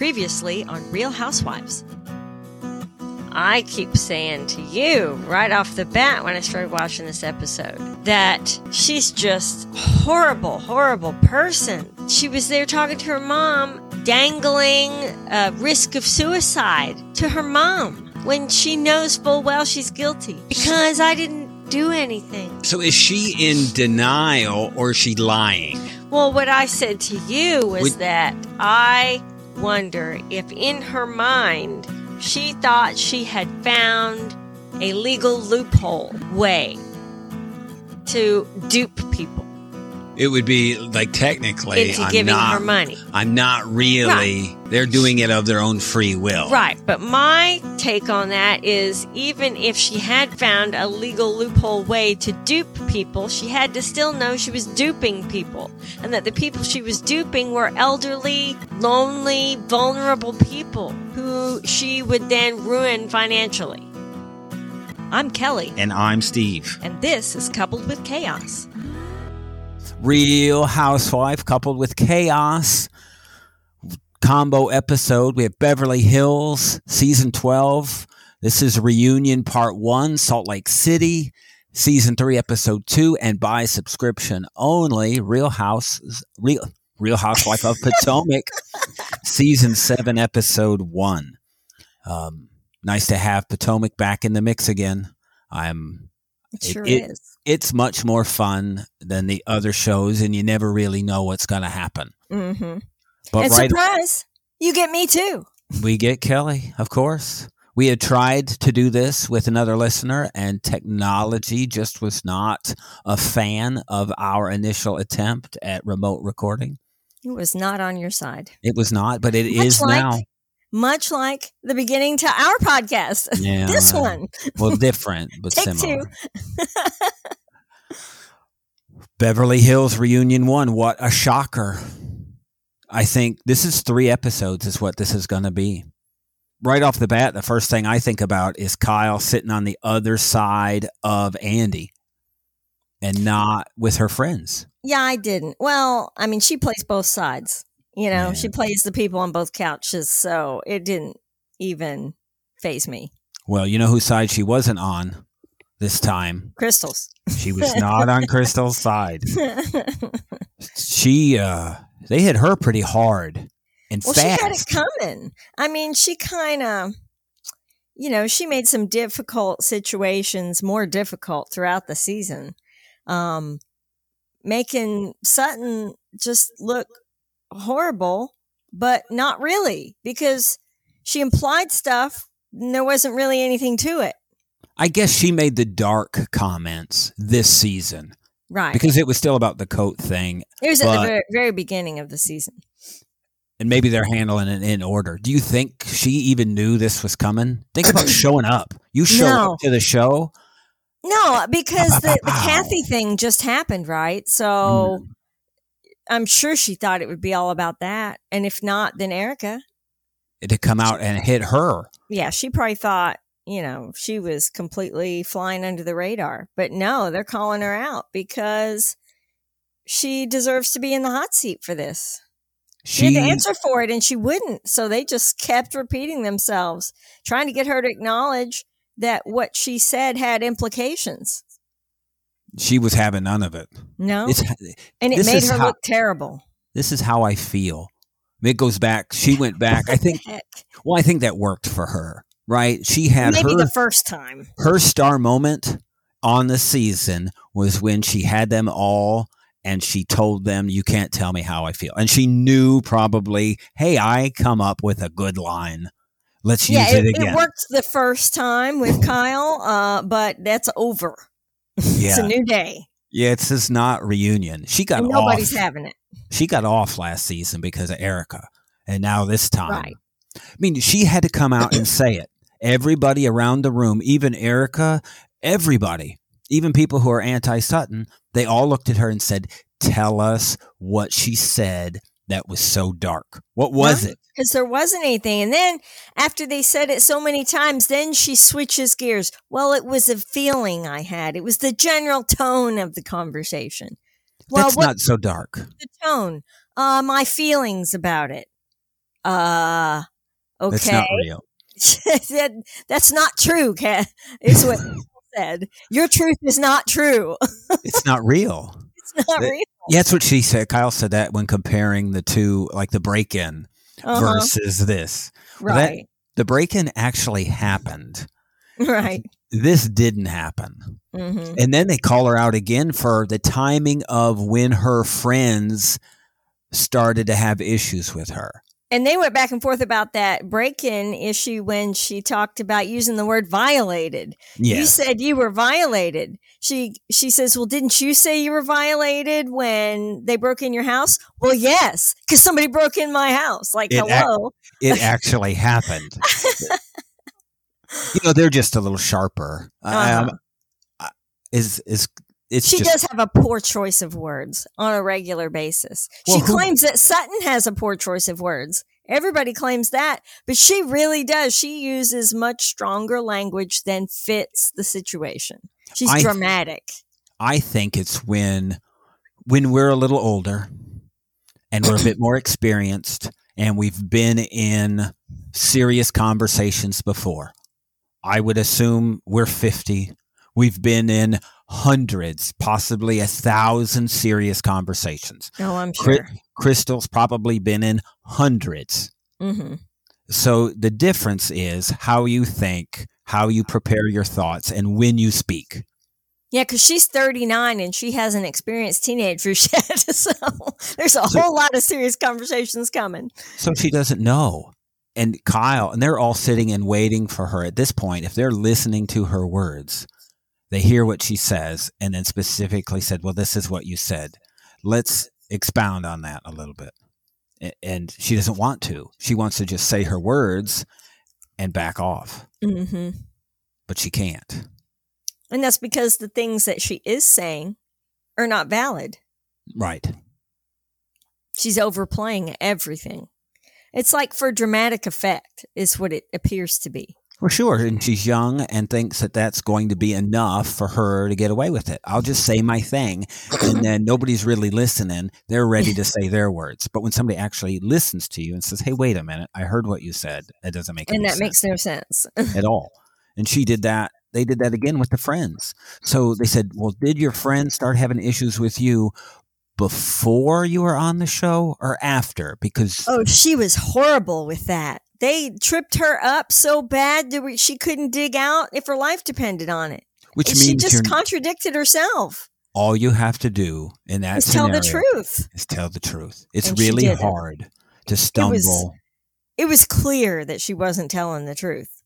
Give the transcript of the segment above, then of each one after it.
Previously on Real Housewives. I keep saying to you right off the bat when I started watching this episode that she's just horrible, horrible person. She was there talking to her mom, dangling a risk of suicide to her mom when she knows full well she's guilty because I didn't do anything. So is she in denial or is she lying? Well, what I said to you was Would- that I wonder if in her mind she thought she had found a legal loophole way to dupe people It would be like technically into I'm giving not, her money. I'm not really. They're doing it of their own free will. Right, but my take on that is even if she had found a legal loophole way to dupe people, she had to still know she was duping people and that the people she was duping were elderly, lonely, vulnerable people who she would then ruin financially. I'm Kelly, And I'm Steve. and this is Coupled with Chaos. Real Housewife coupled with chaos. Combo episode. We have Beverly Hills, season 12. This is reunion part one, Salt Lake City, season three, episode two, and by subscription only. Real House, Real, Real Housewife of Potomac, season seven, episode one. Um, nice to have Potomac back in the mix again. I'm It It- sure it- is. it's much more fun than the other shows, and you never really know what's going to happen. Mm-hmm. But and right, surprise, you get me too. we get Kelly, of course. We had tried to do this with another listener, and technology just was not a fan of our initial attempt at remote recording. It was not on your side. It was not, but it Much is like now. Much like the beginning to our podcast. Yeah, this one. well, different but similar. Beverly Hills Reunion One. What a shocker! I think this is three episodes, is what this is going to be. Right off the bat, the first thing I think about is Kyle sitting on the other side of Andy and not with her friends. Yeah, I didn't. Well, I mean, she plays both sides. You know, Yeah. she plays the people on both couches, so it didn't even phase me. Well, you know whose side she wasn't on this time. Crystals. She was not on Crystal's side. She, uh, they hit her pretty hard and well, fast. she had it coming. I mean, she kind of, you know, she made some difficult situations more difficult throughout the season, um, making Sutton just look horrible, but not really because she implied stuff. And there wasn't really anything to it. I guess she made the dark comments this season Right. because it was still about the coat thing, it was at the very, very beginning of the season. and maybe they're handling it in order. Do you think she even knew this was coming? Think about showing up. You show No. up to the show. No, because the, the Kathy thing just happened, right? So mm. I'm sure she thought it would be all about that. And if not, then Erika. to come out and hit her. Yeah, she probably thought, you know, she was completely flying under the radar. But no, they're calling her out because she deserves to be in the hot seat for this. She, She had to answer for it and she wouldn't. So they just kept repeating themselves, trying to get her to acknowledge that what she said had implications. She was having none of it. No. It's and it made her how- look terrible. this is how I feel. It goes back. She went back. I think. Well, I think that worked for her. Right? She had Maybe her the first time. her star moment on the season was when she had them all and she told them you can't tell me how i feel and she knew probably hey i come up with a good line let's use it, it, again it worked the first time with Kyle, uh, but that's over. It's a new day. yeah it's just not reunion she got And off nobody's having it. she got off last season because of erika and now this time Right. i mean she had to come out and say it everybody around the room even erika everybody even people who are anti-sutton they all looked at her and said tell us what she said that was so dark what was it Because there wasn't anything. And then after they said it so many times, then she switches gears. Well, it was a feeling I had. It was the general tone of the conversation. Well, that's not so dark the tone? Uh, my feelings about it. Uh, okay. That's not real. That- That's not true, Kat, is what said. Your truth is not true. It's not real. It's not real. Yeah, that's what she said. Kyle said that when comparing the two, like the break in Uh-huh. versus this. Well, that- Right. The break in actually happened. Right. This didn't happen. hmm And then they call her out again for the timing of when her friends started to have issues with her. And they went back and forth about that break in issue when she talked about using the word violated. You said you were violated. She she says, "Well, didn't you say you were violated when they broke in your house?" Well, yes, because somebody broke in my house. Like, It ac- hello. it actually happened. you know, they're just a little sharper. Uh-huh. I'm- is is it's she just does have a poor choice of words on a regular basis. Well, she who- claims that Sutton has a poor choice of words. Everybody claims that, but she really does. She uses much stronger language than fits the situation. She's I- dramatic. I think it's when when we're a little older and we're a bit more experienced and we've been in serious conversations before. I would assume we're 50. We've been in hundreds, possibly a thousand serious conversations. Oh, I'm sure. Crystal's probably been in hundreds. hmm So the difference is how you think, how you prepare your thoughts, and when you speak. Yeah, because she's 39 and she hasn't experienced teenagers yet. So there's a whole lot of serious conversations coming. So she doesn't know. And Kyle, and they're all sitting and waiting for her at this point. If they're listening to her words, they hear what she says and then specifically said, Well, this is what you said. Let's expound on that a little bit. And she doesn't want to. She wants to just say her words and back off, hmm but she can't. And that's because the things that she is saying are not valid. Right. She's overplaying everything. It's like for dramatic effect, is what it appears to be. For sure. And she's young and thinks that that's going to be enough for her to get away with it. I'll just say my thing. And then nobody's really listening. They're ready to say their words. But when somebody actually listens to you and says, hey, wait a minute, I heard what you said, that doesn't make sense. And that sense makes no sense. at all. And she did that. They did that again with the friends. So they said, well, did your friends start having issues with you before you were on the show or after? Because oh, she was horrible with that. They tripped her up so bad that we- she couldn't dig out if her life depended on it. which And she just contradicted herself. all you have to do in that Just tell the truth. is tell the truth. It's And really it. hard to stumble. It was clear that she wasn't telling the truth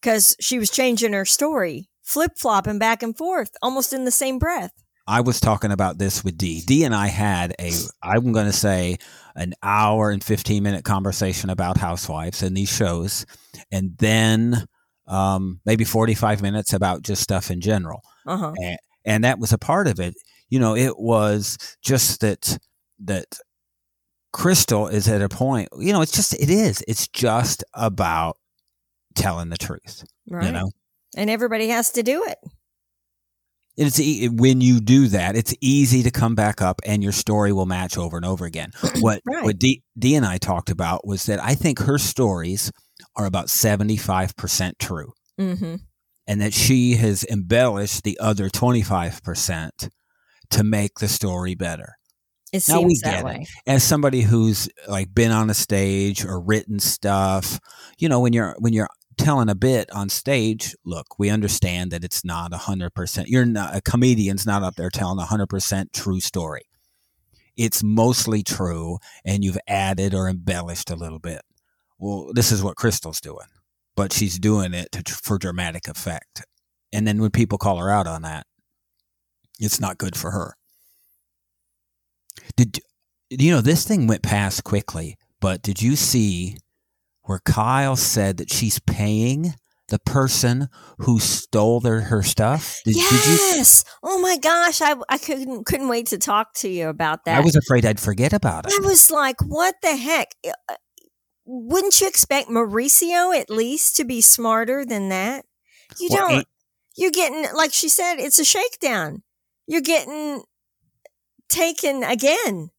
because she was changing her story, flip flopping back and forth, almost in the same breath. I was talking about this with Dee. Dee and I had a, I'm going to say, an hour and 15 minute conversation about housewives and these shows, and then um, maybe 45 minutes about just stuff in general. Uh huh. and, and that was a part of it. You know, it was just that that Crystal is at a point. You know, it's just it is. It's just about telling the truth. Right. You know, And everybody has to do it. And it's e- when you do that, it's easy to come back up, and your story will match over and over again. What Right. what Dee, Dee and I talked about was that I think her stories are about seventy five percent true. Mm-hmm. and that she has embellished the other 25% to make the story better. It Now we seems that get it. way. As somebody who's like been on a stage or written stuff, you know, when you're when you're telling a bit on stage, look, we understand that it's not 100%. You're not a comedian's not up there telling a 100% true story. It's mostly true and you've added or embellished a little bit. Well, this is what Crystal's doing, but she's doing it to, for dramatic effect. And then when people call her out on that, it's not good for her. Did you know this thing went past quickly? But did you see where Kyle said that she's paying the person who stole their her stuff? Did, did you? yes. oh my gosh. I, I couldn't couldn't wait to talk to you about that. I was afraid I'd forget about it. I was like, what the heck? Wouldn't you expect Mauricio at least to be smarter than that? You Well, don't. You're getting, like she said, it's a shakedown. You're getting taken again.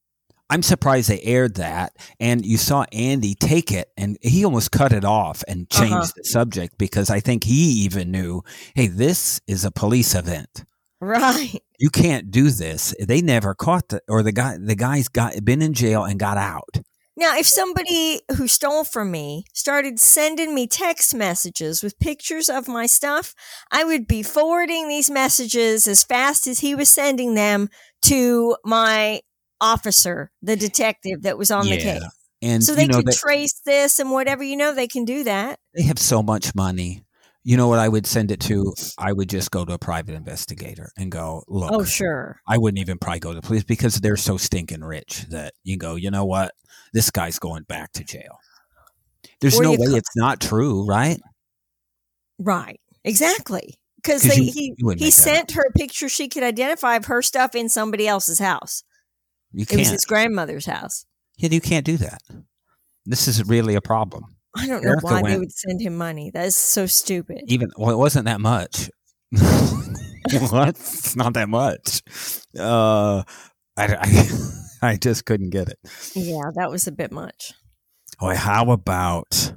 I'm surprised they aired that. And you saw Andy take it and he almost cut it off and changed uh-huh. the subject because I think he even knew, hey, this is a police event. Right. You can't do this. They never caught the or the guy the guy's got been in jail and got out. Now, if somebody who stole from me started sending me text messages with pictures of my stuff, I would be forwarding these messages as fast as he was sending them to my officer, the detective that was on yeah. the case. And so they you know, can they, trace this and whatever, you know, they can do that. They have so much money. You know what I would send it to? I would just go to a private investigator and go, look. Oh, sure. I wouldn't even probably go to the police because they're so stinking rich that you go, you know what? This guy's going back to jail. There's or no way it's not true, right? Right. Exactly. Because he, he sent her a picture she could identify of her stuff in somebody else's house. You can't. It was his grandmother's house. Yeah, you can't do that. This is really a problem. I don't know Erika why went, they would send him money. That is so stupid. Even well, it wasn't that much. what? It's not that much. Uh, I, I, I just couldn't get it. Yeah, that was a bit much. Oh, how about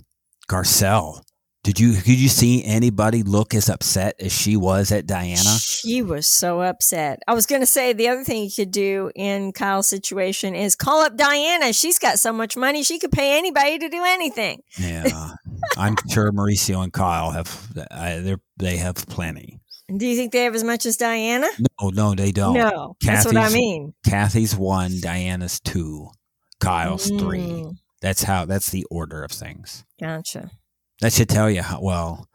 Garcelle? Did you did you see anybody look as upset as she was at Diana? She was so upset. I was going to say the other thing you could do in Kyle's situation is call up Diana. She's got so much money she could pay anybody to do anything. Yeah, I'm sure Mauricio and Kyle have uh, they have plenty. Do you think they have as much as Diana? No, no, they don't. No, Kathy's, that's what I mean. Kathy's one, Diana's two, Kyle's mm. three. That's how. That's the order of things. Gotcha. That should tell you how well.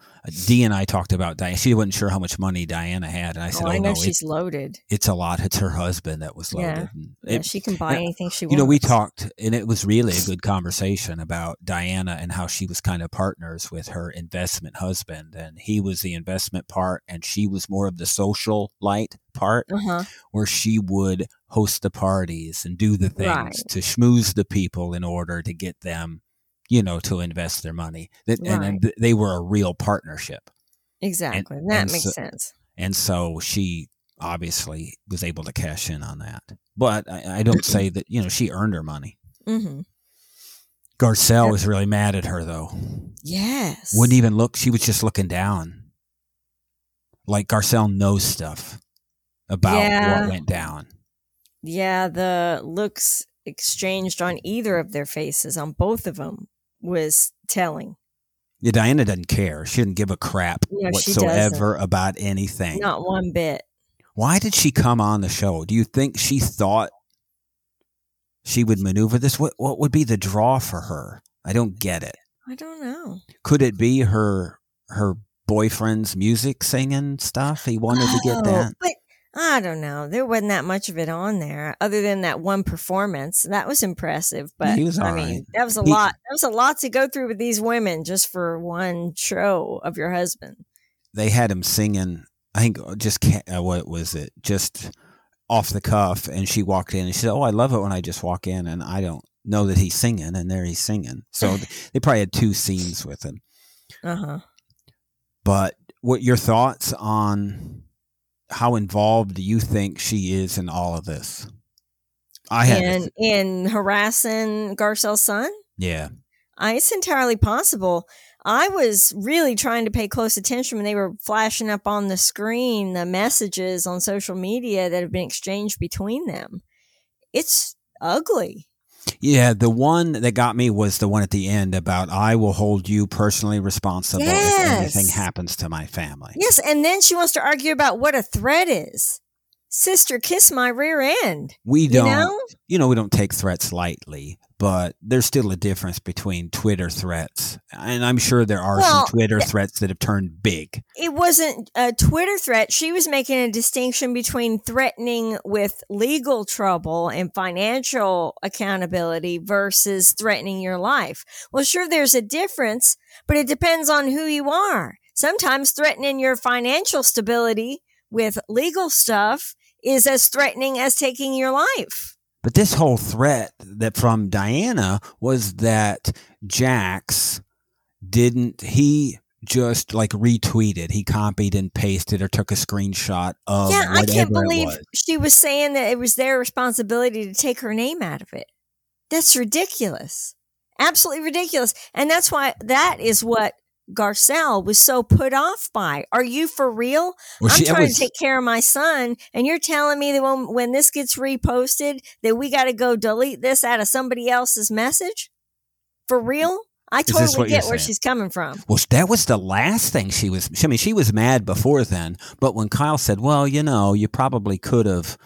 Dee and I talked about Diana. She wasn't sure how much money Diana had, and I said, "Oh, I know no, she's it, loaded. It's a lot. It's her husband that was loaded. Yeah, yeah she can buy anything she wants." You know, we talked, and it was really a good conversation about Diana and how she was kind of partners with her investment husband, and he was the investment part, and she was more of the social light part, uh-huh. where she would host the parties and do the things right. to schmooze the people in order to get them you know, to invest their money. That, right. and, and, they were a real partnership. Exactly. And, that and makes so, sense. And so she obviously was able to cash in on that. But I, I don't say that, you know, she earned her money. Mm-hmm. Garcelle was really mad at her, though. Yes. Wouldn't even look. She was just looking down. Like Garcelle knows stuff about yeah. what went down. Yeah, the looks exchanged on either of their faces, on both of them, was telling. Yeah, Diana doesn't care. She didn't give a crap no, whatsoever about anything. Not one bit. Why did she come on the show? Do you think she thought she would maneuver this? What what would be the draw for her? I don't get it. I don't know. Could it be her her boyfriend's music singing stuff? He wanted oh, to get that. But I don't know. There wasn't that much of it on there, other than that one performance. That was impressive, but I mean, right. that was a he, lot. That was a lot to go through with these women just for one show of your husband. They had him singing. I think uh, just uh, what was it? Just off the cuff, and she walked in and she said, "Oh, I love it when I just walk in and I don't know that he's singing, and there he's singing." So they probably had two scenes with him. Uh huh. But what your thoughts on? How involved do you think she is in all of this? I had in, in harassing Garcelle's son. Yeah, I, it's entirely possible. I was really trying to pay close attention when they were flashing up on the screen the messages on social media that have been exchanged between them. It's ugly. Yeah, the one that got me was the one at the end about I will hold you personally responsible yes. if anything happens to my family. Yes, and then she wants to argue about what a threat is. Sister, kiss my rear end. We don't, you know, you know we don't take threats lightly but there's still a difference between Twitter threats. And I'm sure there are well, some Twitter threats that have turned big. It wasn't a Twitter threat. She was making a distinction between threatening with legal trouble and financial accountability versus threatening your life. Well, sure, there's a difference, but it depends on who you are. Sometimes threatening your financial stability with legal stuff is as threatening as taking your life. But this whole threat that from Diana was that Jax didn't he just like retweeted. He copied and pasted or took a screenshot of yeah, I can't believe was. she was saying that it was their responsibility to take her name out of it. That's ridiculous. Absolutely ridiculous. And that's why that is what Garcelle was so put off by. Are you for real? Well, I'm trying was- to take care of my son, and you're telling me that when, when this gets reposted, that we got to go delete this out of somebody else's message? For real? I totally get where she's coming from. Well, that was the last thing she was. I mean, she was mad before then, but when Kyle said, "Well, you know, you probably could have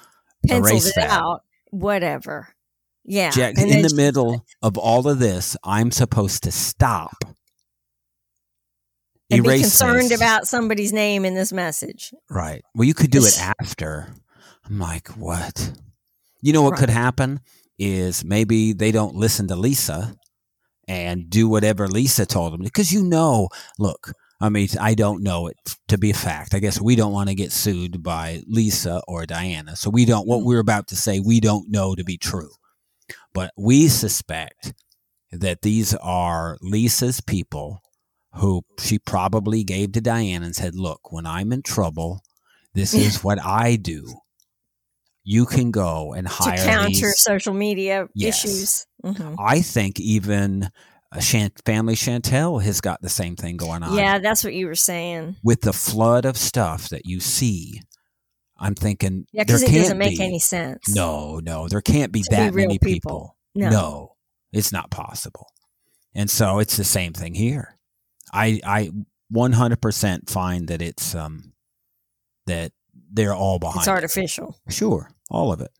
erased it that," out. Whatever. Yeah. Jack, And in the she- middle of all of this, I'm supposed to stop. And be concerned this. about somebody's name in this message. Right. Well, you could do it after. I'm like, what? You know what could happen is maybe they don't listen to Lisa and do whatever Lisa told them because you know, look, I mean, I don't know it to be a fact. I guess we don't want to get sued by Lisa or Diana. So we don't, what mm-hmm. we're about to say, we don't know to be true. But we suspect that these are Lisa's people who she probably gave to Diana and said, Look, when I'm in trouble, this is what I do. You can go and hire To counter these. social media Yes. issues. Mhm. I think even uh, Chant- Family Chantel has got the same thing going on. Yeah, that's what you were saying. With the flood of stuff that you see, I'm thinking Yeah, because it doesn't make be. any sense. No, no, there can't be To that real many people. No. No, it's not possible. And so it's the same thing here. I I 100% find that it's um that they're all behind. It's it. artificial. Sure, all of it.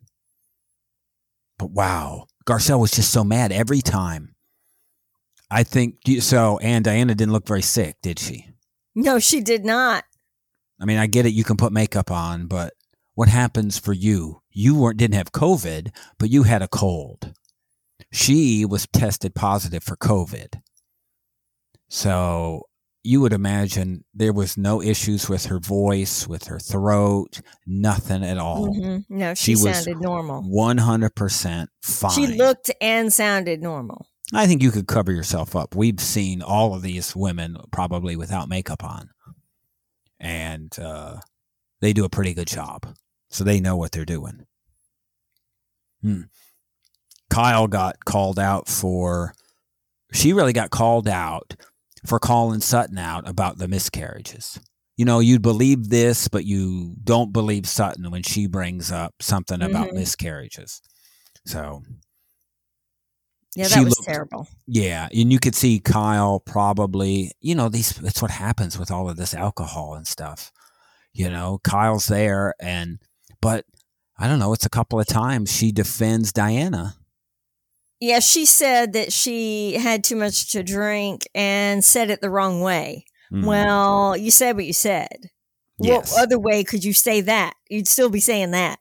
But wow, Garcelle was just so mad every time. I think so. And Diana didn't look very sick, did she? No, she did not. I mean, I get it. You can put makeup on, but what happens for you? You weren't didn't have COVID, but you had a cold. She was tested positive for COVID. So you would imagine there was no issues with her voice, with her throat, nothing at all. Mhm. No, she, She sounded normal. One hundred percent fine. She looked and sounded normal. I think you could cover yourself up. We've seen all of these women probably without makeup on, and uh, they do a pretty good job. So they know what they're doing. Hmm. Kyle got called out for. She really got called out for calling Sutton out about the miscarriages. You know, you'd believe this, but you don't believe Sutton when she brings up something about Mhm. miscarriages. So Yeah, She that was looked- terrible. yeah, and you could see Kyle probably, you know, these that's what happens with all of this alcohol and stuff. You know, Kyle's there and but I don't know, it's a couple of times she defends Diana. Yeah, she said that she had too much to drink and said it the wrong way. Mm. Well, you said what you said. Yes. What other way could you say that? You'd still be saying that.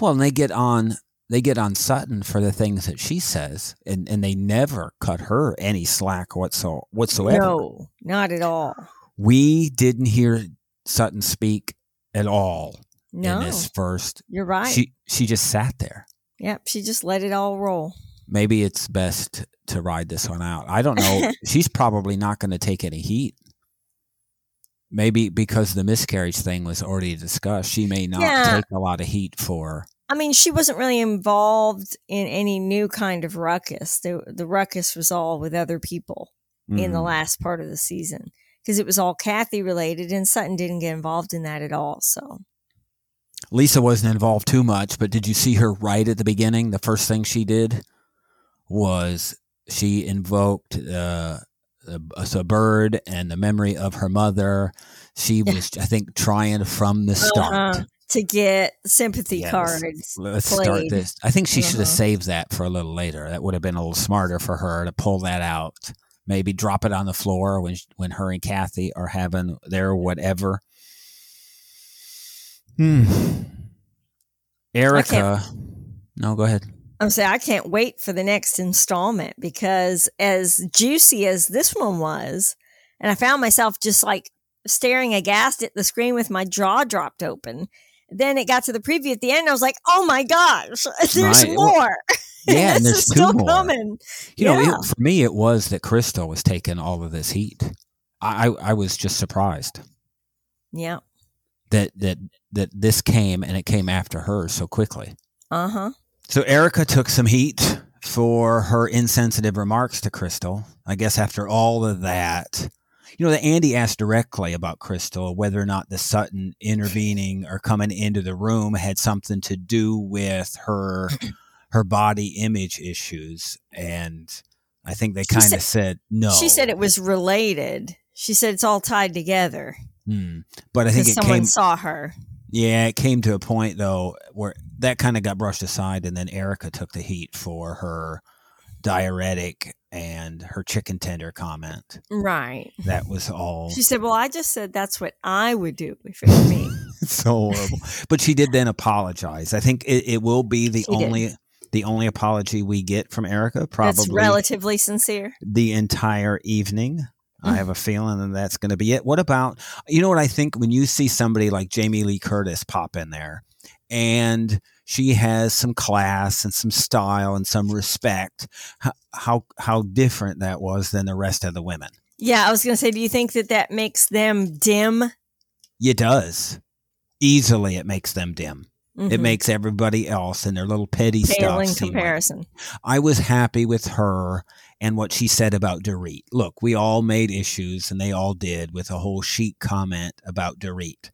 well, and they get on they get on Sutton for the things that she says and, and they never cut her any slack whatso, whatsoever. No, not at all. We didn't hear Sutton speak at all No, in this first. you're right. She she just sat there. yep, she just let it all roll. Maybe it's best to ride this one out. I don't know. She's probably not going to take any heat. Maybe because the miscarriage thing was already discussed, she may not Yeah. take a lot of heat for. I mean, she wasn't really involved in any new kind of ruckus. The, the ruckus was all with other people in the Mm. last part of the season because it was all Kathy related, and Sutton didn't get involved in that at all. So, Lisa wasn't involved too much, but did you see her right at the beginning? The first thing she did was she invoked uh, a, a bird and the memory of her mother. She was, I think, trying from the start. Uh-huh. to get sympathy Yes. cards, Let's start this. I think she should have Uh-huh. saved that for a little later. That would have been a little smarter for her to pull that out. Maybe drop it on the floor when when her and Kathy are having their whatever. Hmm. Erika. No, go ahead. I'm saying I can't wait for the next installment because as juicy as this one was, and I found myself just like staring aghast at the screen with my jaw dropped open. Then it got to the preview at the end. I was like, "Oh my gosh, there's Right. Well, more! Yeah, and there's still more. coming." You know, it, for me, it was that Crystal was taking all of this heat. I I was just surprised Yeah. that that that this came and it came after her so quickly. Uh huh. So Erika took some heat for her insensitive remarks to Crystal. I guess after all of that, you know, that Andy asked directly about Crystal whether or not the Sutton intervening or coming into the room had something to do with her her body image issues, and I think they kind of said no. She said it was related. She said it's all tied together Hmm. But I think it someone came. saw her. Yeah, it came to a point though where that kind of got brushed aside, and then Erika took the heat for her diuretic and her chicken tender comment. Right. That was all She said, "Well, I just said that's what I would do if it were me." so horrible. But she did then apologize. I think it, it will be the She did. only the only apology we get from Erika, that's probably relatively sincere. the entire evening. I Mm. have a feeling that that's going to be it. What about you know what I think when you see somebody like Jamie Lee Curtis pop in there and she has some class and some style and some respect how how, how different that was than the rest of the women. Yeah, I was going to say, do you think that that makes them dim? It does. Easily it makes them dim. It Mhm. makes everybody else and their little petty pale stuff seem like- comparison. I was happy with her and what she said about Dorit. Look, we all made issues, and they all did, with a whole chic comment about Dorit.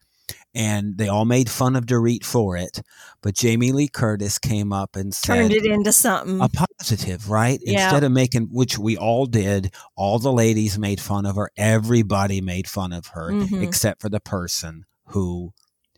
And they all made fun of Dorit for it. But Jamie Lee Curtis came up and said Turned it into something. a positive, right? Yeah. Instead of making, which we all did, all the ladies made fun of her. Everybody made fun of her, Mhm. except for the person who,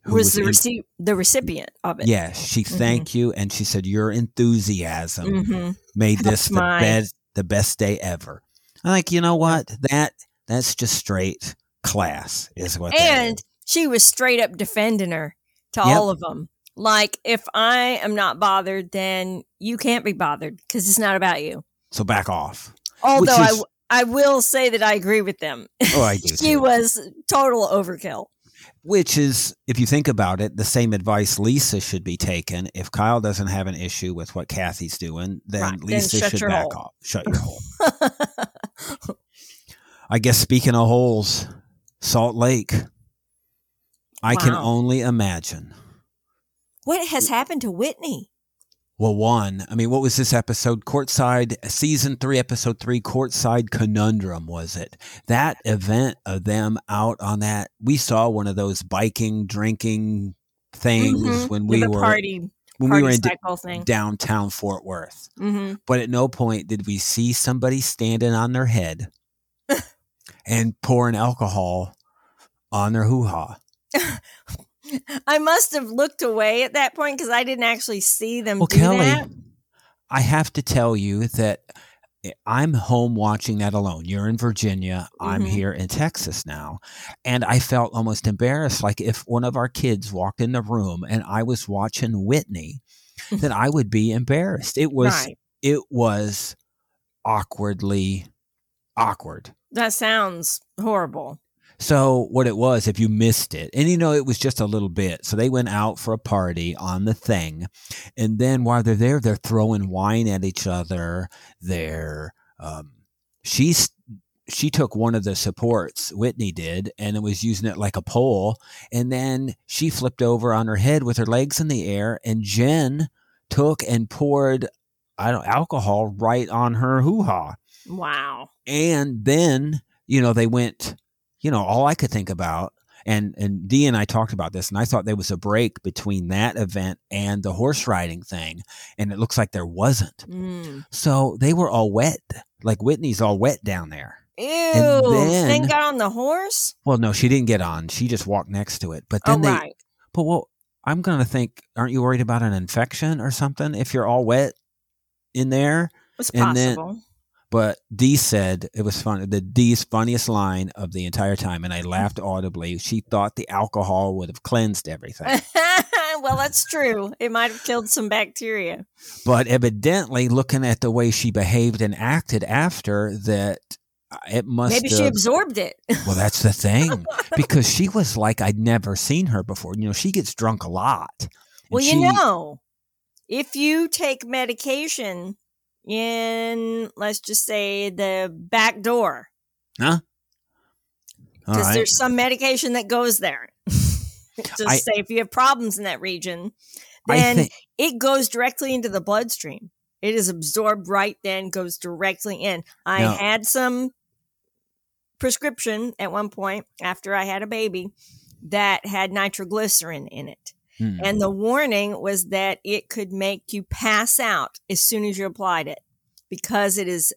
who was the rece- the recipient of it? Yes, she thanked you, and she said your enthusiasm hmm made this Helped the best the best day ever. I'm like, you know what? That that's just straight class, is what. And is. she was straight up defending her to Yep. all of them. Like, if I am not bothered, then you can't be bothered because it's not about you. so back off. Although I, is- w- I will say that I agree with them. Oh, I do. she too. was total overkill. Which is, if you think about it, the same advice Lisa should be taken. If Kyle doesn't have an issue with what Kathy's doing, then Right, Lisa shut should back hole. off. Shut your hole. I guess speaking of holes, Salt Lake. I can only imagine. what has happened to Whitney? Well, one, I mean, what was this episode? Courtside, season three, episode three, Courtside Conundrum, was it? That event of them out on that, we saw one of those biking, drinking things Mhm. when we the were party, when we were in d- downtown Fort Worth. hmm But at no point did we see somebody standing on their head and pouring alcohol on their hoo ha. I must have looked away at that point because I didn't actually see them Well, do Kelly, that. I have to tell you that eh, I'm home watching that alone. You're in Virginia. I'm Mhm. here in Texas now. And I felt almost embarrassed. Like if one of our kids walked in the room and I was watching Whitney, then I would be embarrassed. It was, right. it was awkwardly awkward. That sounds horrible. So what it was, if you missed it, and you know it was just a little bit. So they went out for a party on the thing, and then while they're there, they're throwing wine at each other. They're um, she's she took one of the supports Whitney did, and it was using it like a pole, and then she flipped over on her head with her legs in the air, and Jen took and poured I don't alcohol right on her hoo ha Wow. and then you know they went you know all i could think about and and dee and i talked about this and i thought there was a break between that event and the horse riding thing and it looks like there wasn't Mm. so they were all wet like whitney's all wet down there Ew. then- then got on the horse? well no she didn't get on she just walked next to it but Oh, then they right. but well i'm gonna think aren't you worried about an infection or something if you're all wet in there It's and then- possible. But Dee said it was fun. The Dee's funniest line of the entire time, and I laughed audibly. She thought the alcohol would have cleansed everything, well, that's true. It might have killed some bacteria. but evidently, looking at the way she behaved and acted after that, uh, it must. Maybe she absorbed it. well, that's the thing, because she was like I'd never seen her before. You know, she gets drunk a lot. Well, you she- know, if you take medication in, let's just say, the back door, Huh? because right. there's some medication that goes there. Just I- say if you have problems in that region, then think it goes directly into the bloodstream. It is absorbed right then, goes directly in. I Now- had some prescription at one point after I had a baby that had nitroglycerin in it. Hmm. And the warning was that it could make you pass out as soon as you applied it because it is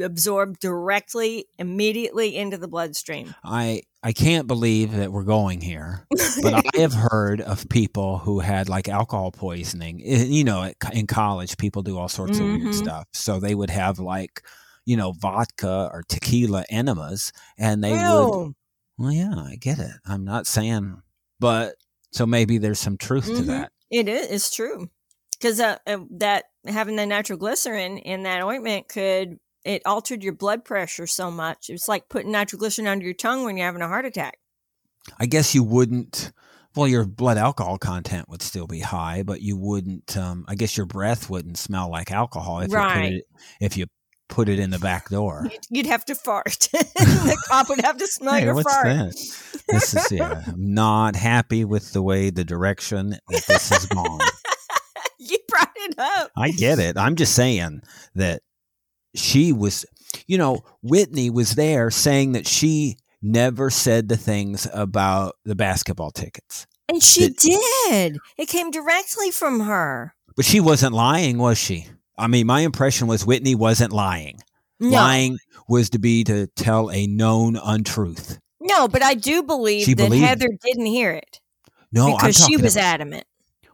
absorbed directly, immediately into the bloodstream. I I can't believe that we're going here, but I have heard of people who had like alcohol poisoning. You know, in college, people do all sorts of Mhm. weird stuff. So they would have like, you know, vodka or tequila enemas, and they would. Well, yeah, I get it. I'm not saying, but so maybe there's some truth to Mhm. that. It is. It's true. Because uh, uh, that having the nitroglycerin in that ointment could it altered your blood pressure so much. It's like putting nitroglycerin under your tongue when you're having a heart attack. I guess you wouldn't. Well, your blood alcohol content would still be high, but you wouldn't. Um, I guess your breath wouldn't smell like alcohol if you put it if you put it in the back door. You'd, have to fart. the cop would have to smell Hey, your what's fart. that? This is yeah. I'm not happy with the way the direction that this has gone. You brought it up. I get it. I'm just saying that she was, you know, Whitney was there saying that she never said the things about the basketball tickets. And she Did- did. It came directly from her. But she wasn't lying, was she? I mean, my impression was Whitney wasn't lying. No, Lying was to be to tell a known untruth. no, but I do believe She that Heather didn't hear it No, I'm because she was adamant.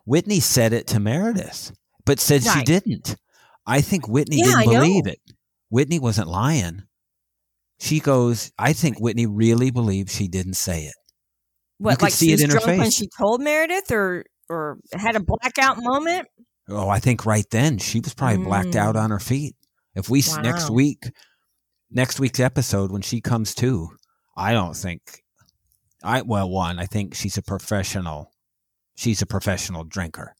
Whitney said it to Meredith, but said she didn't. I think Whitney Yeah, didn't believe it. Whitney wasn't lying. She goes, I think Whitney really believed she didn't say it. What, could like see she it in her drunk when she told Meredith, or or had a blackout moment? Oh, I think right then she was probably blacked out Mm. on her feet. If we s next week, next week's episode when she comes to, I don't think I well one, I think she's a professional. She's a professional drinker.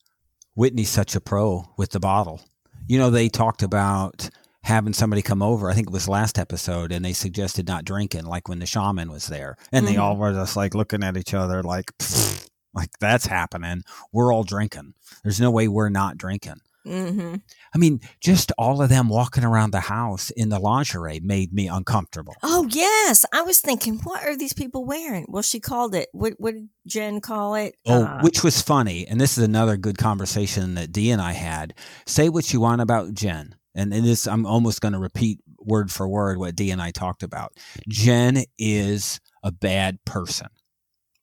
Whitney's such a pro with the bottle. You know, they talked about having somebody come over. I think it was last episode, and they suggested not drinking, like when the shaman was there, and they Mhm. all were just like looking at each other, like, "Pfft, like that's happening. We're all drinking. There's no way we're not drinking. Mm-hmm. I mean, just all of them walking around the house in the lingerie made me uncomfortable. Oh yes, I was thinking, what are these people wearing? Well, she called it. What, what did Jen call it? Oh, Uh, which was funny. And this is another good conversation that Dee and I had. Say what you want about Jen. And in this, I'm almost going to repeat word for word what Dee and I talked about. Jen is a bad person,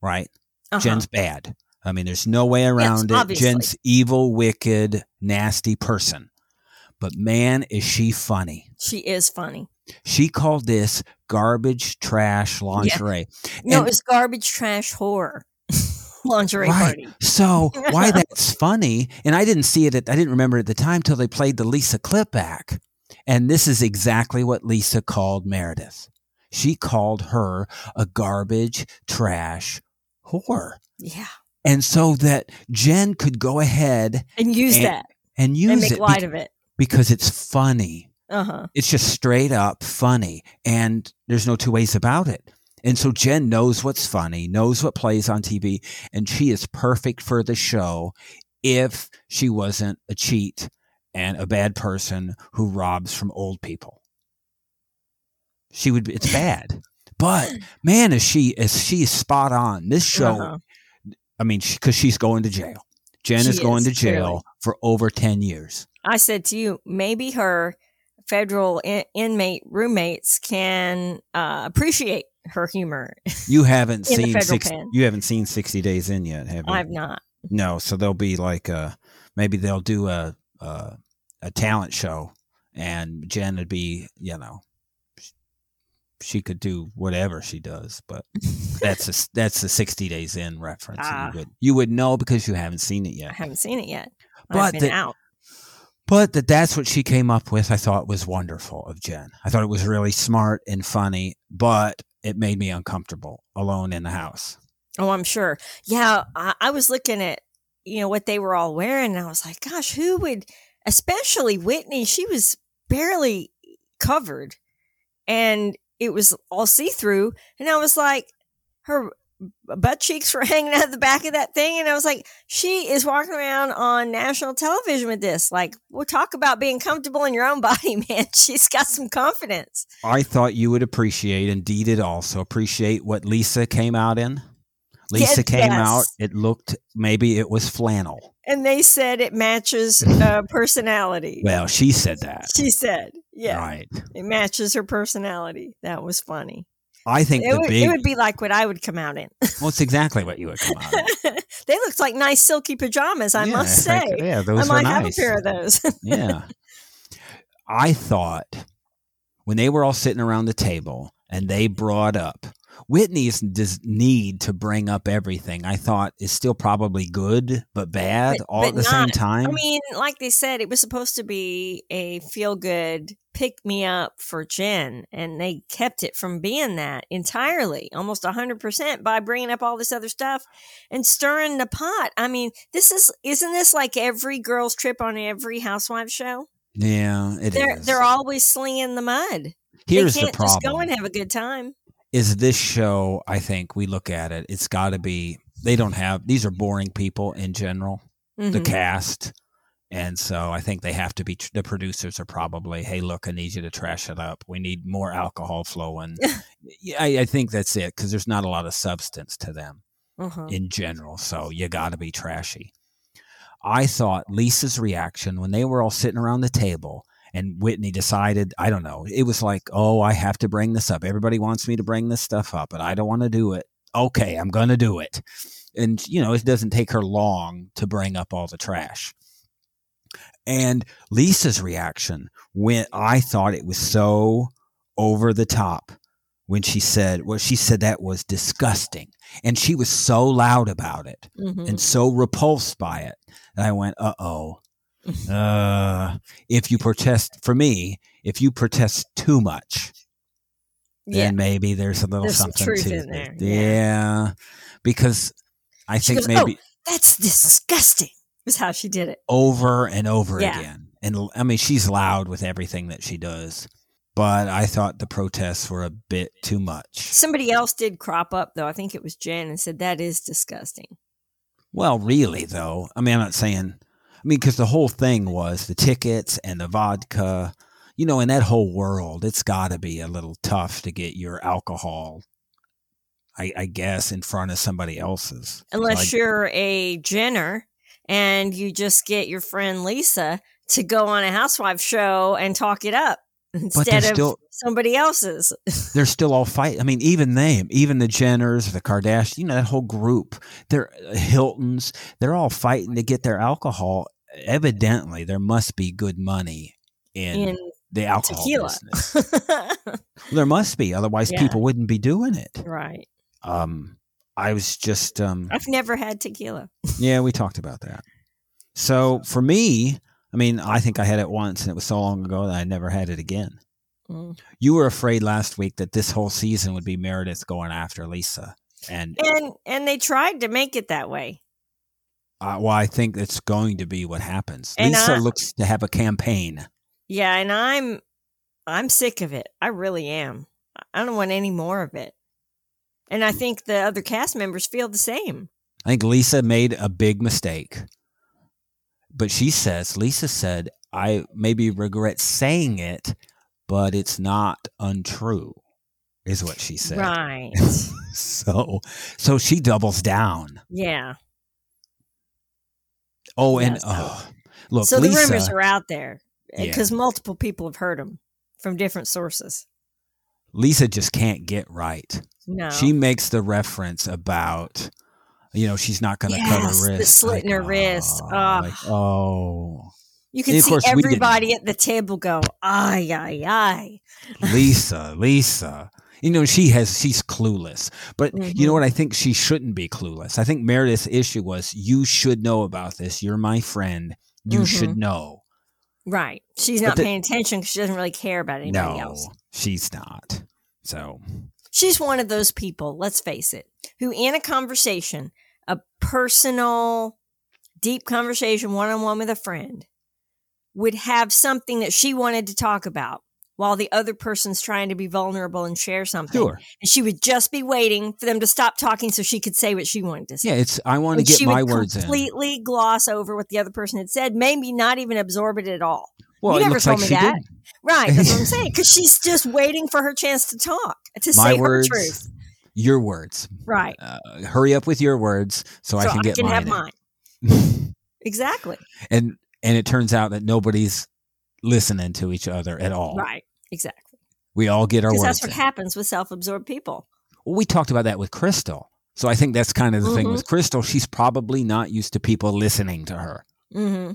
right? Uh-huh. Jen's bad. I mean, there's no way around it. obviously. Jen's evil, wicked, nasty person. But man, is she funny. she is funny. She called this garbage trash lingerie. No, And- it's garbage trash horror lingerie Right. party. So why that's funny, and I didn't see it. At, I didn't remember at the time till they played the Lisa clip back, and this is exactly what Lisa called Meredith. She called her a garbage trash whore, Yeah, and so that Jen could go ahead and use And that and use and make it light be- of it. because it's funny. Uh huh. It's just straight up funny, and there's no two ways about it. And so Jen knows what's funny, knows what plays on TV, and she is perfect for the show if she wasn't a cheat and a bad person who robs from old people. She would be, it's bad. But man, is she is she spot on. This show, Uh-huh. I mean, because she's going to jail. Jen She is going is, to jail clearly. for over 10 years. I said to you, maybe her federal in- inmate roommates can uh, appreciate her humor. You haven't seen six, pen. you haven't seen 60 days in yet, have you? I've not. No, so they'll be like uh maybe they'll do a a, a talent show and Jen would be, you know, she could do whatever she does, but that's a that's the 60 days in reference. Ah. You would you would know because you haven't seen it yet. I haven't seen it yet. But I've been the- out. But that that's what she came up with. I thought was wonderful of Jen. I thought it was really smart and funny, but it made me uncomfortable alone in the house. Oh, I'm sure. Yeah, I, I was looking at you know what they were all wearing, and I was like, gosh, who would? Especially Whitney. She was barely covered, and it was all see through. And I was like, her butt cheeks were hanging out the back of that thing. And I was like, she is walking around on national television with this. Like, we'll talk about being comfortable in your own body, man. She's got some confidence. I thought you would appreciate, and Dee did also appreciate what Lisa came out in. Lisa came yes. out. It looked maybe it was flannel. And they said it matches uh, personality. Well, she said that. she said, yeah, Right. it matches her personality. That was funny. I think It would, big. it would be like what I would come out in. well, it's exactly what you would come out. in. they looked like nice silky pajamas, I Yeah, must say. yeah, I those were might have a pair of those. yeah. I thought when they were all sitting around the table and they brought up Whitney's des- need to bring up everything, I thought is still probably good but bad But- all but at the same time. I mean, like they said, it was supposed to be a feel good pick me up for Jen, and they kept it from being that entirely, almost 100% by bringing up all this other stuff and stirring the pot. I mean, this is, isn't this like every girl's trip on every housewife show? yeah, it They're, is. they're always slinging the mud. Here's they can't just go and have a good time. Is this show, I think we look at it, it's got to be, they don't have, these are boring people in general. the Mhm. cast. And so I think they have to be, the producers are probably, hey, look, I need you to trash it up. We need more alcohol flowing. Yeah, I, I think that's it because there's not a lot of substance to them Uh-huh. in general. So you got to be trashy. I thought Lisa's reaction when they were all sitting around the table and Whitney decided, I don't know, it was like, oh, I have to bring this up. Everybody wants me to bring this stuff up, but I don't want to do it. Okay, I'm going to do it. And, you know, it doesn't take her long to bring up all the trash. And Lisa's reaction when I thought it was so over the top when she said, well, she said that was disgusting. And she was so loud about it Mhm. and so repulsed by it. And I went, uh oh. Uh, if you protest, for me, if you protest too much, yeah. then maybe there's a little There's some something truth to in there, yeah. Yeah. Because I She think goes, "Oh." maybe That's disgusting, was how she did it. over and over Yeah. again. And I mean, she's loud with everything that she does. But I thought the protests were a bit too much. Somebody else did crop up, though. I think it was Jen and said, That is disgusting. Well, really, though. I mean, I'm not saying. I mean, because the whole thing was the tickets and the vodka. You know, in that whole world, it's got to be a little tough to get your alcohol. I, I guess in front of somebody else's. Unless I- you're a Jenner and you just get your friend Lisa to go on a housewife show and talk it up instead of still- somebody else's. they're still all fight. I mean, even they, even the Jenners, the Kardashians, you know, that whole group, they're uh, Hiltons, they're all fighting to get their alcohol. Evidently, there must be good money in, in the alcohol tequila. business. There must be, otherwise Yeah. people wouldn't be doing it. right. Um, I was just, um, I've never had tequila. yeah, we talked about that. So for me, I mean, I think I had it once, and it was so long ago that I never had it again. Mm. You were afraid last week that this whole season would be Meredith going after Lisa, and And and they tried to make it that way. uh, well, I think it's going to be what happens. And Lisa I- looks to have a campaign. Yeah, and I'm I'm sick of it. I really am. I don't want any more of it. And I think the other cast members feel the same. I think Lisa made a big mistake, but she says Lisa said I maybe regret saying it, but it's not untrue, is what she said. Right. So, so she doubles down. yeah. Oh, and Yes. oh, look, so Lisa. the rumors are out there eh, Yeah. because multiple people have heard them from different sources. Lisa just can't get right. No. She makes the reference about, you know, she's not going to cut Yes, her the wrist. slit in her wrist. Oh, like, oh, you can see everybody at the table go, ay, ay, ay. Lisa, Lisa. You know, she has, she's clueless. But you Mm-hmm. know what? I think she shouldn't be clueless. I think Meredith's issue was, you should know about this. You're my friend. You Mhm. should know. Right. She's But not the- paying attention because she doesn't really care about anybody no, else. she's not. So, She's one of those people, let's face it, who in a conversation, a personal, deep conversation one on one with a friend, would have something that she wanted to talk about while the other person's trying to be vulnerable and share something. Sure. And she would just be waiting for them to stop talking so she could say what she wanted to say. Yeah, it's I want to get she my would words in. completely gloss over what the other person had said, maybe not even absorb it at all. Well, You never told like me that. did. Right, that's what I'm saying. Because she's just waiting for her chance to talk, to My say words, her truth. Your words. Right. Uh, hurry up with your words so, I so can get mine. have in. mine. Exactly. and and it turns out that nobody's listening to each other at all. Right. Exactly. We all get our words. that's what in. happens with self absorbed people. Well, we talked about that with Crystal. So I think that's kind of the thing Mhm. with Crystal. She's probably not used to people listening to her. hmm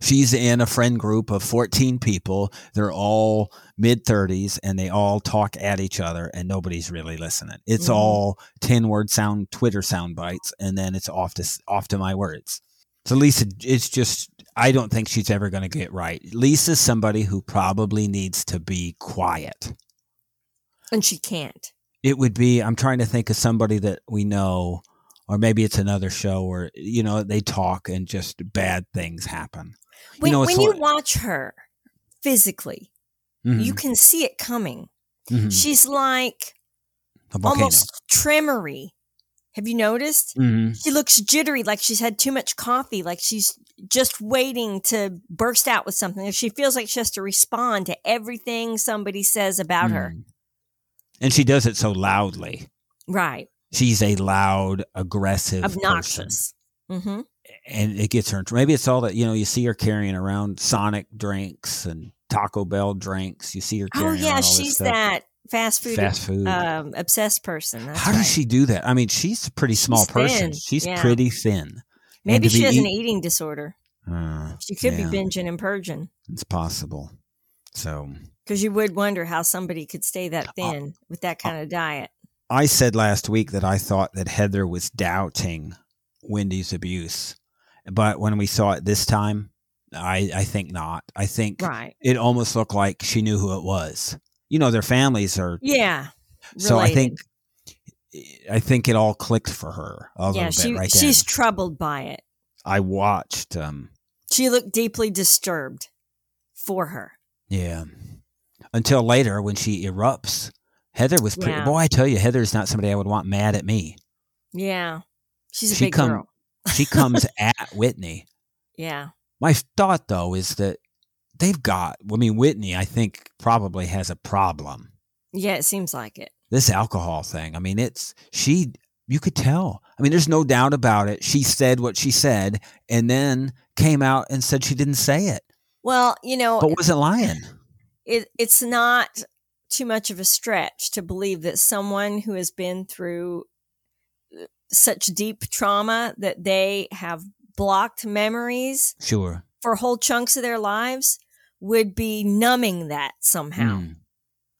She's in a friend group of 14 people. They're all mid 30s and they all talk at each other and nobody's really listening. It's Mhm. all 10 word sound Twitter sound bites and then it's off to off to my words. So Lisa it's just I don't think she's ever going to get right. Lisa's somebody who probably needs to be quiet. And she can't. It would be I'm trying to think of somebody that we know or maybe it's another show where you know they talk and just bad things happen. When, know, when you like- watch her physically, Mhm, you can see it coming. mhm. She's like almost tremory. Have you noticed? Mhm. She looks jittery, like she's had too much coffee, like she's just waiting to burst out with something. She feels like she has to respond to everything somebody says about her. Mm. And she does it so loudly. Right. She's a loud, aggressive. Obnoxious. Mm-hmm. and it gets her. Maybe it's all that you know. You see her carrying around Sonic drinks and Taco Bell drinks. You see her Oh yeah, around all this she's that fast food, fast food. um, obsessed person. That's How right. does she do that? I mean, she's a pretty small She's person. thin, She's yeah. pretty thin. Maybe she has an eating disorder. Uh, She could yeah, be binging and purging It's possible. So because you would wonder how somebody could stay that thin with that kind of diet. I said last week that I thought that Heather was doubting Wendy's abuse, but when we saw it this time, I I think not. I think Right. it almost looked like she knew who it was. You know, their families are. Yeah. So I think, I think it all clicked for her a yeah, little she right she's then. troubled by it. I watched. Um, She looked deeply disturbed for her. yeah, until later when she erupts. Heather was pretty. Yeah. Boy, I tell you, Heather's not somebody I would want mad at me. Yeah. She's a She big come- girl. She comes at Whitney. Yeah. My thought though is that they've got. I mean, Whitney, I think probably has a problem. Yeah, it seems like it. This alcohol thing. I mean, it's she. You could tell. I mean, there's no doubt about it. She said what she said, and then came out and said she didn't say it, Well, you know, but wasn't lying. it, it's not too much of a stretch to believe that someone who has been through uh, such deep trauma that they have blocked memories Sure. for whole chunks of their lives would be numbing that somehow, Hmm.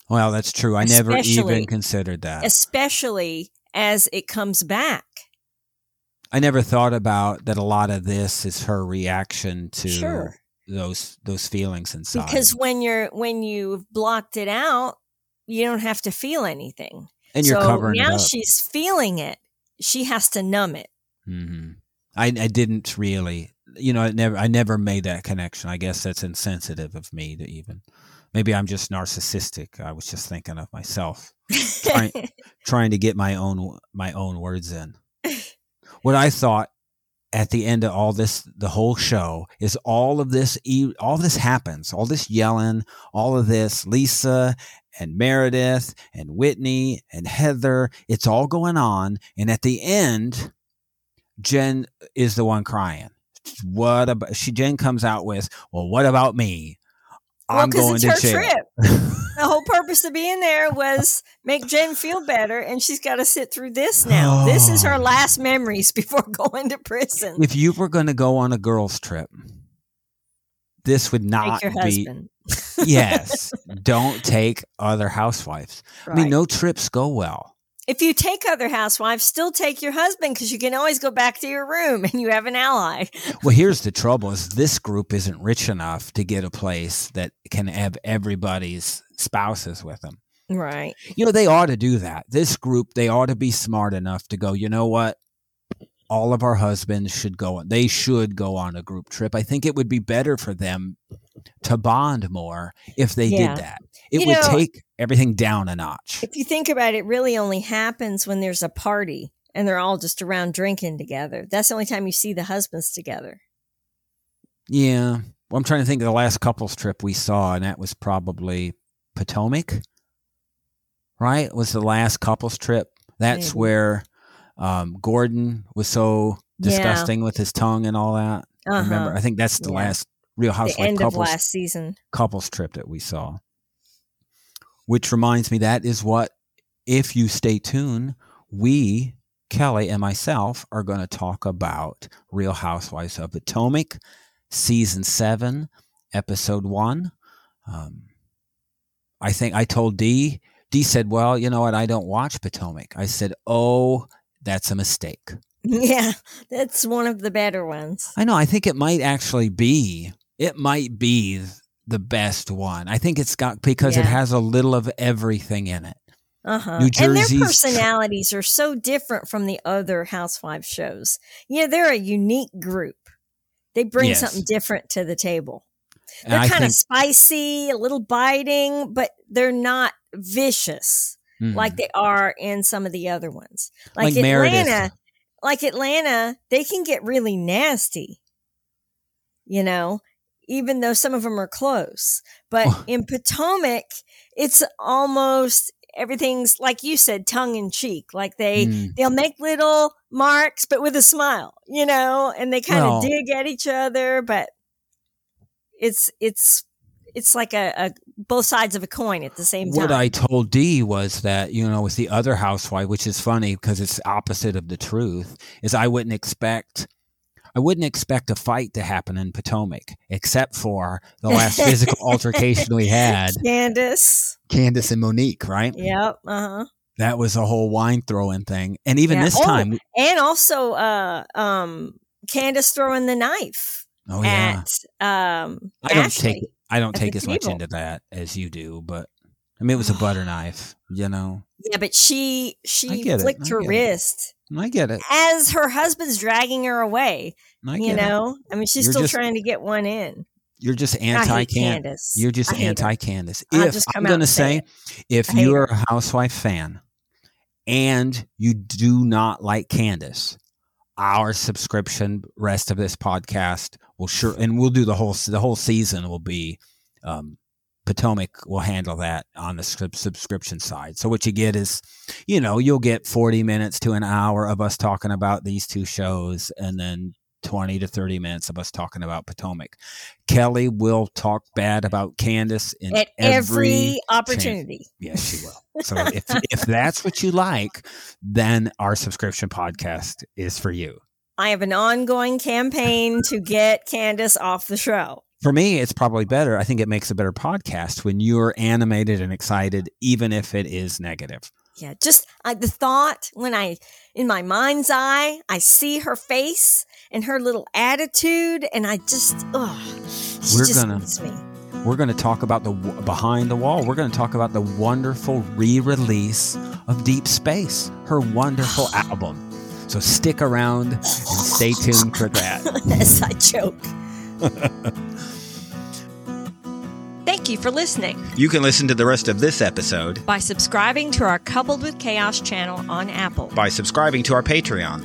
Well, that's true. I never even considered that. especially as it comes back. I never thought about that. A lot of this is her reaction to Sure. those those feelings inside. Because when you're when you've blocked it out, you don't have to feel anything. and you're so covering now she's feeling it. She has to numb it. hmm I, I didn't really, you know, I never, I never made that connection. I guess that's insensitive of me to even. Maybe I'm just narcissistic. I was just thinking of myself, Trying- trying to get my own my own words in. What I thought at the end of all this, the whole show is all of this, all this happens, all this yelling, all of this, Lisa and Meredith and Whitney and Heather, it's all going on. And at the end, Jen is the one crying. What about she? Jen comes out with, "Well, what about me? well, I'm going it's to her jail." trip. The whole purpose of being there was make Jen feel better, and she's got to sit through this now. This is her Oh. last memories before going to prison. If you were going to go on a girls' trip, this would not be. Yes, don't take other housewives. I mean, no trips go well. If you take other housewives, still take your husband because you can always go back to your room and you have an ally. Well, here's the trouble: is this group isn't rich enough to get a place that can have everybody's spouses with them. Right. You know, they ought to do that. This group, they ought to be smart enough to go. You know what? All of our husbands should go on. They should go on a group trip. I think it would be better for them to bond more if they Yeah. did that. It You would know- take everything down a notch. If you think about it, it really only happens when there's a party and they're all just around drinking together. That's the only time you see the husbands together. Yeah. Well, I'm trying to think of the last couples trip we saw, and that was probably Potomac, right? Was the last couples trip. That's Maybe. where um, Gordon was so Yeah. disgusting with his tongue and all that. Uh-huh. Remember, I think that's the Yeah. last Real the Housewife end of last season. couples trip that we saw. Which reminds me, that is what, if you stay tuned, we, Kelly and myself, are going to talk about Real Housewives of Potomac, season seven, episode one. Um, I think I told D. D said, Well, you know what? I don't watch Potomac. I said, Oh, that's a mistake. Yeah, that's one of the better ones. I know. I think it might actually be. It might be the best one. I think it's got because it has a little of everything in it. Uh-huh. New and their Jersey's- personalities are so different from the other housewives shows. Yeah, they're a unique group. They bring Yes. something different to the table. They're kind of spicy, a little biting, but they're not vicious mhm. like they are in some of the other ones. Like, Like Meredith. Atlanta, like Atlanta, they can get really nasty. You know, even though some of them are close. But Oh. in Potomac, it's almost everything's like you said, tongue in cheek. Like they Mm. they'll make little marks, but with a smile, you know, and they kind of Well- dig at each other, but it's it's it's like a, a both sides of a coin at the same time. What I told Dee was that, you know, with the other housewife, which is funny because it's opposite of the truth, is I wouldn't expect I wouldn't expect a fight to happen in Potomac, except for the last physical altercation we had, Candiace. Candiace and Monique, right? Yep. Uh huh. That was a whole wine throwing thing. And even Yeah. this Oh, time, And also, uh, um, Candiace throwing the knife oh yeah. at um. I don't Ashley. take I don't take as much into that as you do, but I mean it was a butter knife, you know. Yeah, but she she flicked her it. wrist I get it. as her husband's dragging her away. I you get it. know, I mean, she's You're still just trying to get one in. You're just anti Candiace. You're just I hate her. anti Candiace. If I'm going to say say, it. if you're a housewife fan and you do not like Candiace, our subscription rest of this podcast will sure, and we'll do the whole the whole season will be um, Potomac will handle that on the subscription side. So what you get is, you know, you'll get 40 minutes to an hour of us talking about these two shows, and then 20 to 30 minutes of us talking about Potomac. Kelly will talk bad about Candiace in At every, every opportunity. Yes, she will. So if if that's what you like, then our subscription podcast is for you. I have an ongoing campaign to get Candiace off the show. For me, it's probably better. I think it makes a better podcast when you're animated and excited, even if it is negative. Yeah, just uh, the thought when I, in my mind's eye, I see her face and her little attitude, and I just, ugh, she We're just gonna- gets me. We're going to talk about the behind the wall. We're going to talk about the wonderful re-release of Deep Space, her wonderful album. So stick around and stay tuned for that. as I joke. Thank you for listening. You can listen to the rest of this episode By subscribing to our Coupled with Chaos channel on Apple, by subscribing to our Patreon